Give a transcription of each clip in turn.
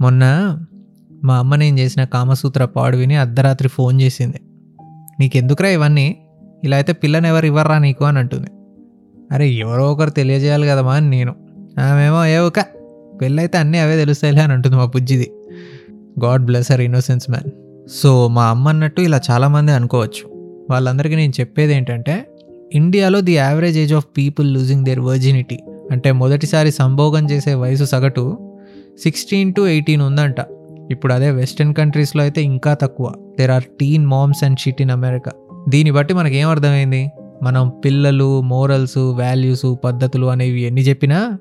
మొన్న మా అమ్మ నేను చేసిన కామసూత్ర పాడు విని అర్ధరాత్రి ఫోన్ చేసింది. నీకెందుకురా ఇవన్నీ? ఇలా అయితే పిల్లని ఎవరు ఇవ్వరా నీకు? అని అంటుంది. అరే ఎవరో ఒకరు తెలియజేయాలి కదమ్మా అని నేను. ఆమెమో ఏ ఒక పెళ్ళైతే అన్నీ అవే తెలుస్తాయిలే అని అంటుంది మా బుజ్జిది. God bless her innocence man. So మా అమ్మ అన్నట్టు ఇలా చాలామంది అనుకోవచ్చు. వాళ్ళందరికీ నేను చెప్పేది ఏంటంటే ఇండియాలో the average age of people losing their virginity అంటే మొదటిసారి సంభోగం చేసే వయసు సగటు సిక్స్టీన్ టు ఎయిటీన్ ఉందంట. ఇప్పుడు అదే వెస్టర్న్ కంట్రీస్లో అయితే ఇంకా తక్కువ. There are teen moms and shit in America దీన్ని బట్టి మనకి ఏం అర్థమైంది? మనం పిల్లలు మోరల్స్ వాల్యూస్ పద్ధతులు అనేవి ఎన్ని చెప్పినా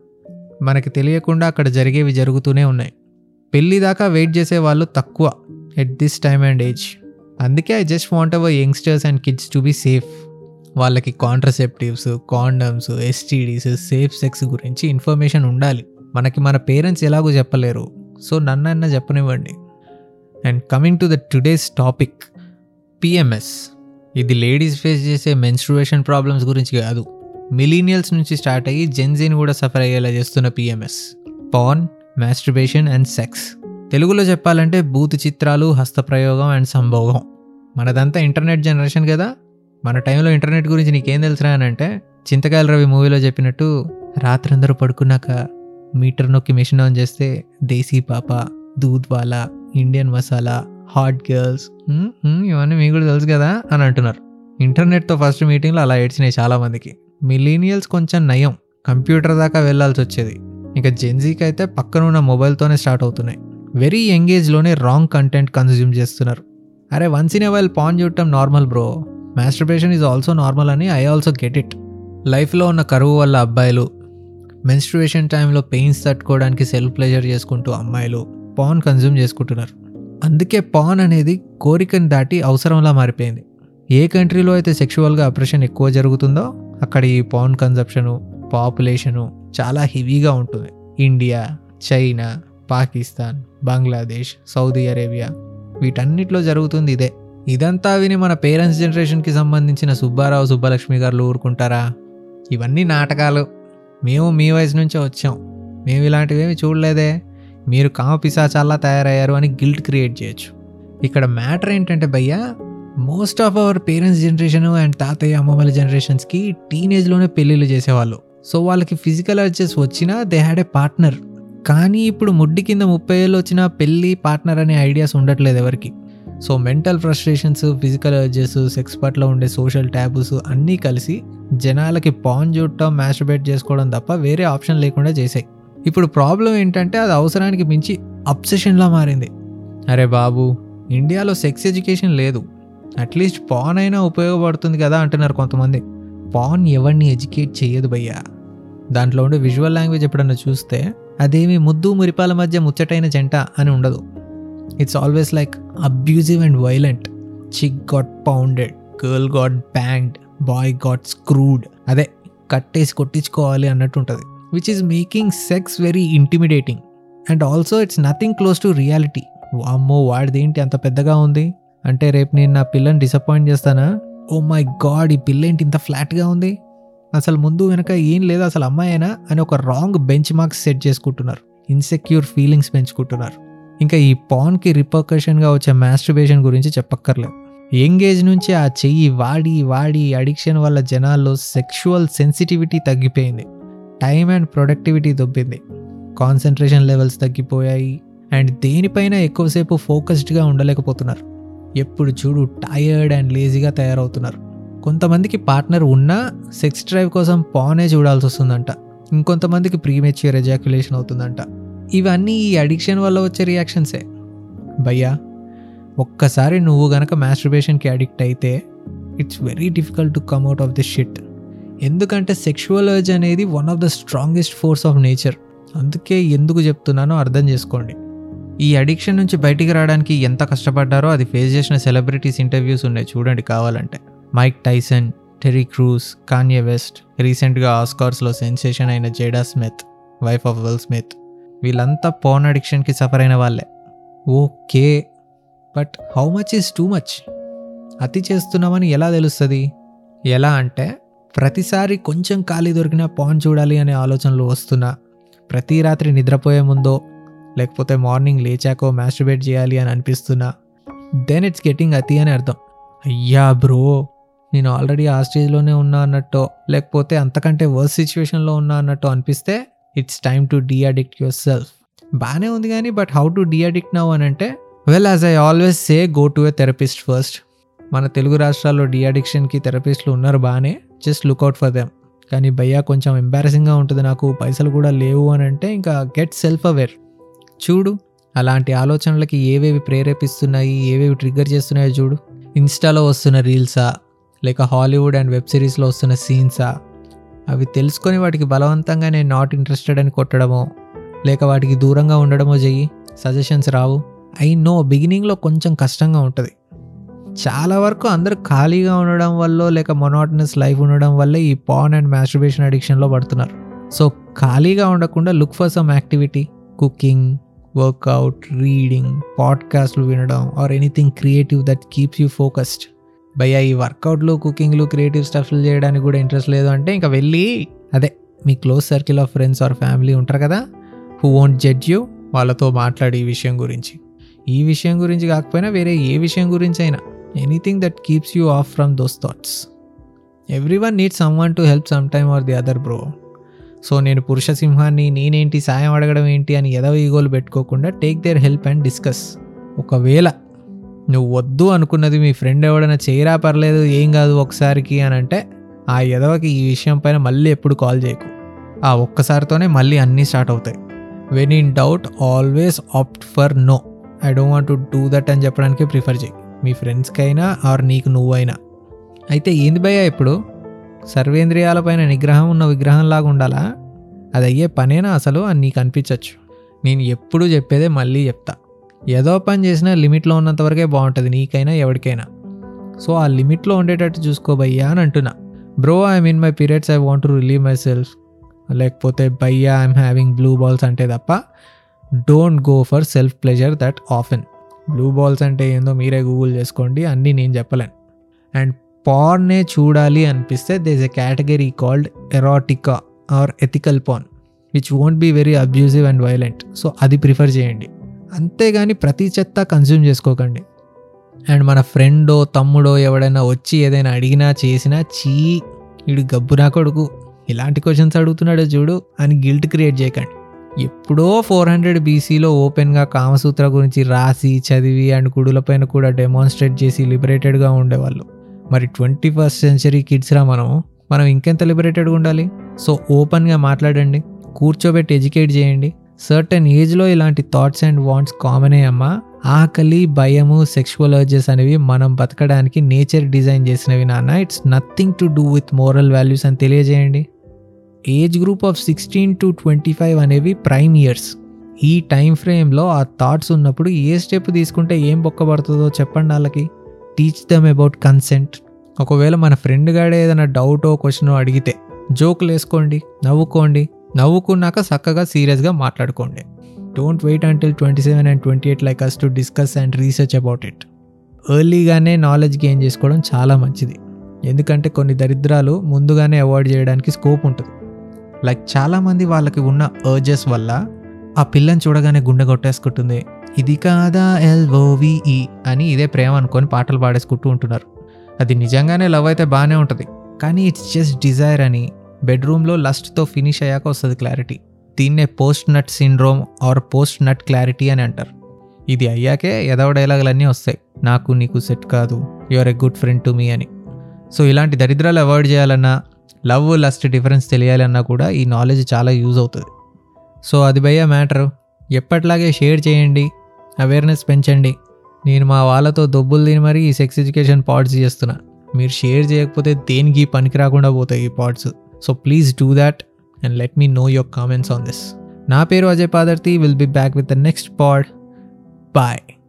మనకి తెలియకుండా అక్కడ జరిగేవి జరుగుతూనే ఉన్నాయి. పెళ్ళి దాకా వెయిట్ చేసే వాళ్ళు తక్కువ at this time and age అందుకే I just want our youngsters and kids to be safe వాళ్ళకి contraceptives condoms STDs safe sex గురించి ఇన్ఫర్మేషన్ ఉండాలి. మనకి మన పేరెంట్స్ ఎలాగో చెప్పలేరు. సో నన్నైనా చెప్పనివ్వండి. And coming to the today's topic PMS. ఇది లేడీస్ ఫేస్ చేసే మెన్స్ట్రువేషన్ ప్రాబ్లమ్స్ గురించి కాదు. మిలీనియల్స్ నుంచి స్టార్ట్ అయ్యి జెన్జీని కూడా సఫర్ అయ్యేలా చేస్తున్న PMS. Porn masturbation and sex. తెలుగులో చెప్పాలంటే బూత్ చిత్రాలు హస్తప్రయోగం అండ్ సంభోగం. మనదంతా ఇంటర్నెట్ జనరేషన్ కదా. మన టైంలో ఇంటర్నెట్ గురించి నీకేం తెలుసురా అని అంటే చింతకాయల రవి మూవీలో చెప్పినట్టు రాత్రందరూ పడుకున్నాక మీటర్ నొక్కి మిషన్ ఆన్ చేస్తే దేశీ పాప దూద్ వాలా ఇండియన్ మసాలా హాట్ గర్ల్స్ ఇవన్నీ మీకు కూడా తెలుసు కదా అని అంటున్నారు. ఇంటర్నెట్తో ఫస్ట్ మీటింగ్లో అలా ఏడ్చినాయి చాలామందికి. మిలీనియల్స్ కొంచెం నయం కంప్యూటర్ దాకా వెళ్ళాల్సి వచ్చేది. ఇంకా జెన్జీకి అయితే పక్కన ఉన్న మొబైల్తోనే స్టార్ట్ అవుతున్నాయి. వెరీ యంగేజ్లోనే రాంగ్ కంటెంట్ కన్జ్యూమ్ చేస్తున్నారు. అరే once in a while porn చూడటం normal bro. Masturbation is also normal అని ఐ ఆల్సో గెట్ ఇట్. లైఫ్లో ఉన్న కరువు వల్ల అబ్బాయిలు మెన్స్ట్రుయేషన్ టైంలో పెయిన్స్ తట్టుకోవడానికి సెల్ఫ్ ప్లెజర్ చేసుకుంటూ అమ్మాయిలు పాన్ కన్జ్యూమ్ చేసుకుంటున్నారు. అందుకే పాన్ అనేది కోరికను దాటి అవసరంలా మారిపోయింది. ఏ కంట్రీలో అయితే సెక్షువల్గా అప్రెషన్ ఎక్కువ జరుగుతుందో అక్కడ ఈ పాన్ కన్జప్షను పాపులేషను చాలా హెవీగా ఉంటుంది. India China Pakistan Bangladesh Saudi Arabia వీటన్నిటిలో జరుగుతుంది ఇదే. ఇదంతా విని మన పేరెంట్స్ జనరేషన్కి సంబంధించిన సుబ్బారావు సుబ్బలక్ష్మి గారు ఊరుకుంటారా? ఇవన్నీ నాటకాలు. మేము మీ వయసు నుంచే వచ్చాం. మేము ఇలాంటివేమి చూడలేదే. మీరు కామ పిశాచాల్లా తయారయ్యారు అని గిల్ట్ క్రియేట్ చేయొచ్చు. ఇక్కడ మ్యాటర్ ఏంటంటే భయ్యా most of our parents generation and తాతయ్య అమ్మమ్మల జనరేషన్స్కి టీనేజ్లోనే పెళ్ళిళ్ళు చేసేవాళ్ళు. సో వాళ్ళకి ఫిజికల్ అర్జెస్ వచ్చినా దే హ్యాడ్ ఏ పార్ట్నర్. కానీ ఇప్పుడు ముడ్డి కింద ముప్పై ఏళ్ళు వచ్చినా పెళ్ళి పార్ట్నర్ అనే ఐడియాస్ ఉండట్లేదు ఎవరికి. So mental frustrations physical urges sex పట్ల ఉండే సోషల్ ట్యాబుస్ అన్నీ కలిసి జనాలకి పాన్ చూడటం మ్యాస్టర్బేట్ చేసుకోవడం తప్ప వేరే ఆప్షన్ లేకుండా చేశాయి. ఇప్పుడు ప్రాబ్లం ఏంటంటే అది అవసరానికి మించి అబ్సెషన్లా మారింది. అరే బాబు ఇండియాలో సెక్స్ ఎడ్యుకేషన్ లేదు. అట్లీస్ట్ పాన్ అయినా ఉపయోగపడుతుంది కదా అంటున్నారు కొంతమంది. పాన్ ఎవరిని ఎడ్యుకేట్ చేయదు భయ్యా. దాంట్లో ఉండే విజువల్ లాంగ్వేజ్ ఎప్పుడన్నా చూస్తే అదేమి ముద్దు మురిపాల మధ్య ముచ్చటైన జంట అని ఉండదు. It's always like abusive and violent chick got pounded girl got banged boy got screwed అదే కట్టేసి కొట్టించుకోవాలి అన్నట్టు ఉంటుంది which is making sex very intimidating and also it's nothing close to reality అమ్మో వాడిదేంటి అంత పెద్దగా ఉంది? అంటే రేపు నేను నా పిల్లని డిసప్పాయింట్ చేస్తానా? ఓ మై గాడ్ ఈ పిల్ల ఏంటి ఇంత ఫ్లాట్గా ఉంది? అసలు ముందు వెనక ఏం లేదు అసలు అమ్మాయినా అని ఒక రాంగ్ బెంచ్ మార్క్స్ సెట్ చేసుకుంటున్నారు. ఇన్సెక్యూర్ ఫీలింగ్స్ పెంచుకుంటున్నారు. ఇంకా ఈ పాన్కి రిపర్కషన్గా వచ్చే మాస్టర్బేషన్ గురించి చెప్పక్కర్లేదు. ఎంగేజ్ నుంచి ఆ చెయ్యి వాడి వాడి అడిక్షన్ వల్ల జనాల్లో సెక్షువల్ సెన్సిటివిటీ తగ్గిపోయింది. టైం అండ్ ప్రొడక్టివిటీ దొబ్బింది. కాన్సన్ట్రేషన్ లెవెల్స్ తగ్గిపోయాయి. అండ్ దేనిపైన ఎక్కువసేపు ఫోకస్డ్గా ఉండలేకపోతున్నారు. ఎప్పుడు చూడు టయర్డ్ అండ్ లేజీగా తయారవుతున్నారు. కొంతమందికి పార్ట్నర్ ఉన్నా సెక్స్ డ్రైవ్ కోసం పానే చూడాల్సి వస్తుందంట. ఇంకొంతమందికి ప్రీమెచ్యూర్ ఎజాక్యులేషన్ అవుతుందంట. ఇవన్నీ ఈ అడిక్షన్ వల్ల వచ్చే రియాక్షన్సే భయ్యా ఒక్కసారి నువ్వు గనక మాస్టర్బేషన్కి అడిక్ట్ అయితే it's very difficult to come out of this shit ఎందుకంటే సెక్షువల్ అర్జ్ అనేది one of the strongest force of nature అందుకే ఎందుకు చెప్తున్నానో అర్థం చేసుకోండి. ఈ అడిక్షన్ నుంచి బయటికి రావడానికి ఎంత కష్టపడ్డారో అది ఫేస్ చేసిన సెలబ్రిటీస్ ఇంటర్వ్యూస్ ఉన్నాయి చూడండి కావాలంటే. Mike Tyson Terry Crews Kanye West రీసెంట్గా ఆస్కార్స్లో సెన్సేషన్ అయిన Jada Smith wife of Will Smith వీళ్ళంతా పోన్ అడిక్షన్కి సఫర్ అయిన వాళ్ళే. Okay but how much is too much అతి చేస్తున్నామని ఎలా తెలుస్తుంది? ఎలా అంటే ప్రతిసారి కొంచెం ఖాళీ దొరికినా పాన్ చూడాలి అనే ఆలోచనలు వస్తున్నా. ప్రతి రాత్రి నిద్రపోయే ముందో లేకపోతే మార్నింగ్ లేచాకో మ్యాస్ట్రిబేట్ చేయాలి అని అనిపిస్తున్నా. దెన్ ఇట్స్ గెటింగ్ అతి అని అర్థం. అయ్యా బ్రో నేను ఆల్రెడీ ఆ స్టేజ్లోనే ఉన్నా అన్నట్టు లేకపోతే అంతకంటే వర్స్ సిచ్యువేషన్లో ఉన్నా అన్నట్టు అనిపిస్తే it's time to de addict yourself బాగానే ఉంది కానీ but how to de addict now అని అంటే well as I always say go to a therapist first మన తెలుగు రాష్ట్రాల్లో డీ అడిక్షన్కి థెరపిస్టులు ఉన్నారు బాగానే జస్ట్ లుక్అవుట్ ఫర్ దెమ్ కానీ భయ్యా కొంచెం ఎంబారసింగ్గా ఉంటుంది నాకు పైసలు కూడా లేవు అని అంటే ఇంకా గెట్ సెల్ఫ్ అవేర్ చూడు అలాంటి ఆలోచనలకి ఏవేవి ప్రేరేపిస్తున్నాయి ఏవేవి ట్రిగ్గర్ చేస్తున్నాయో చూడు. ఇన్స్టాలో వస్తున్న రీల్సా లేక హాలీవుడ్ అండ్ వెబ్ సిరీస్లో వస్తున్న సీన్సా అవి తెలుసుకొని వాటికి బలవంతంగా నేను నాట్ ఇంట్రెస్టెడ్ అని కొట్టడమో లేక వాటికి దూరంగా ఉండడమో చెయ్యి సజెషన్స్ రావు. ఐ నో బిగినింగ్లో కొంచెం కష్టంగా ఉంటుంది. చాలా వరకు అందరూ ఖాళీగా ఉండడం వల్ల లేక మొనాటనస్ లైఫ్ ఉండడం వల్ల ఈ పాన్ అండ్ మాస్టర్బేషన్ అడిక్షన్లో పడుతున్నారు. సో ఖాళీగా ఉండకుండా look for some activity cooking workout reading పాడ్కాస్ట్లు వినడం or anything creative that keeps you focused భయ్యా ఈ వర్కౌట్లు కుకింగ్లు క్రియేటివ్ స్టఫ్లు చేయడానికి కూడా ఇంట్రెస్ట్ లేదు అంటే ఇంకా వెళ్ళి అదే మీ close circle of friends or family ఉంటారు కదా హూ వోంట్ జడ్జ్ యూ వాళ్ళతో మాట్లాడి ఈ విషయం గురించి. ఈ విషయం గురించి కాకపోయినా వేరే ఏ విషయం గురించి అయినా anything that keeps you off from those thoughts. Everyone need someone to help some time or the other bro. So నేను పురుష సింహాన్ని నేనేంటి సాయం అడగడం ఏంటి అని ఎదవ ఈగోలు పెట్టుకోకుండా take their help and discuss. ఒకవేళ నువ్వు వద్దు అనుకున్నది మీ ఫ్రెండ్ ఎవడైనా చేయరా పర్లేదు ఏం కాదు ఒకసారికి అని అంటే ఆ ఎదవకి ఈ విషయం పైన మళ్ళీ ఎప్పుడు కాల్ చేయకు. ఆ ఒక్కసారితోనే మళ్ళీ అన్నీ స్టార్ట్ అవుతాయి. When in doubt always opt for no I don't want to do that అని చెప్పడానికి ప్రిఫర్ చేయి. మీ ఫ్రెండ్స్కైనా ఆర్ నీకు నువ్వైనా. అయితే ఏంది భయ్యా ఇప్పుడు? సర్వేంద్రియాలపైన నిగ్రహం ఉన్న విగ్రహంలాగా ఉండాలా? అది అయ్యే పనేనా అసలు అని నీకు అనిపించవచ్చు నేను ఎప్పుడు చెప్పేదే మళ్ళీ చెప్తా. ఏదో పని చేసినా లిమిట్లో ఉన్నంత వరకే బాగుంటుంది నీకైనా ఎవరికైనా. సో ఆ లిమిట్లో ఉండేటట్టు చూసుకోబయ్యా అని అంటున్నా. Bro I mean my periods I want to relieve myself లేకపోతే బయ్యా ఐఎమ్ హ్యావింగ్ బ్లూ బాల్స్ అంటే తప్ప don't go for self pleasure that often blue balls అంటే ఏందో మీరే గూగుల్ చేసుకోండి అన్నీ నేను చెప్పలేను. అండ్ పార్నే చూడాలి అనిపిస్తే there is a category called erotica or ethical porn which won't be very abusive and violent so అది ప్రిఫర్ చేయండి. అంతేగాని ప్రతి చెత్త కన్స్యూమ్ చేసుకోకండి. అండ్ మన ఫ్రెండో తమ్ముడో ఎవడైనా వచ్చి ఏదైనా అడిగినా చేసినా చీ వీడు గబ్బునా కొడుకు. ఇలాంటి క్వశ్చన్స్ అడుగుతున్నాడో చూడు అని గిల్ట్ క్రియేట్ చేయకండి. ఎప్పుడో ఫోర్ హండ్రెడ్ బీసీలో ఓపెన్గా కామసూత్ర గురించి రాసి చదివి అండ్ గుడులపైన కూడా డెమాన్స్ట్రేట్ చేసి లిబరేటెడ్గా ఉండేవాళ్ళు. మరి ట్వంటీ ఫస్ట్ సెంచరీ కిడ్స్రా మనం మనం ఇంకెంత లిబరేటెడ్గా ఉండాలి? సో ఓపెన్గా మాట్లాడండి. కూర్చోబెట్టి ఎడ్యుకేట్ చేయండి. సర్టెన్ ఏజ్లో ఇలాంటి థాట్స్ అండ్ వాంట్స్ కామనే అమ్మా? ఆకలి భయము సెక్షువల్ అర్జెస్ అనేవి మనం బతకడానికి నేచర్ డిజైన్ చేసినవి నాన్న. It's nothing to do with moral values అని తెలియజేయండి. Age group of sixteen to twenty five అనేవి ప్రైమ్ ఇయర్స్ ఈ టైం ఫ్రేమ్లో ఆ థాట్స్ ఉన్నప్పుడు ఏ స్టెప్ తీసుకుంటే ఏం బొక్కబడుతుందో చెప్పండి వాళ్ళకి. టీచ్ దమ్ అబౌట్ కన్సెంట్ ఒకవేళ మన ఫ్రెండ్ గాడే ఏదైనా డౌటో క్వశ్చనో అడిగితే జోకులు వేసుకోండి నవ్వుకోండి. నవ్వుకున్నాక చక్కగా సీరియస్గా మాట్లాడుకోండి. Don't wait until twenty seven and twenty eight like us to discuss and research about it ఎర్లీగానే knowledge gain చేసుకోవడం చాలా మంచిది. ఎందుకంటే కొన్ని దరిద్రాలు ముందుగానే అవాయిడ్ చేయడానికి స్కోప్ ఉంటుంది. లైక్ చాలామంది వాళ్ళకి ఉన్న అర్జెస్ వల్ల ఆ పిల్లని చూడగానే గుండె కొట్టేసుకుంటుంది. ఇది కాదా ఎల్ఓవిఈ అని ఇదే ప్రేమ అనుకొని పాటలు పాడేసుకుంటూ ఉంటున్నారు. అది నిజంగానే లవ్ అయితే బాగానే ఉంటుంది. కానీ ఇట్స్ జస్ట్ డిజైర్ అని బెడ్రూమ్లో లస్ట్తో ఫినిష్ అయ్యాక వస్తుంది క్లారిటీ. దీన్నే post nut syndrome or post nut clarity అని అంటారు. ఇది అయ్యాకే ఎదవ డైలాగులన్నీ వస్తాయి. నాకు నీకు సెట్ కాదు. Are a good friend to me అని. సో ఇలాంటి దరిద్రాలు అవాయిడ్ చేయాలన్నా లవ్ లస్ట్ డిఫరెన్స్ తెలియాలన్నా కూడా ఈ నాలెడ్జ్ చాలా యూజ్ అవుతుంది. సో అది భయ్య మ్యాటర్. ఎప్పట్లాగే షేర్ చేయండి. అవేర్నెస్ పెంచండి. నేను మా వాళ్ళతో దొబ్బులు తిని మరీ ఈ సెక్స్ ఎడ్యుకేషన్ పాడ్స్ చేస్తున్నా. మీరు షేర్ చేయకపోతే దేనికి పనికి రాకుండా పోతాయి ఈ pads? So please do that and let me know your comments on this. Na peru Ajay Padarthi will be back with the next pod. Bye.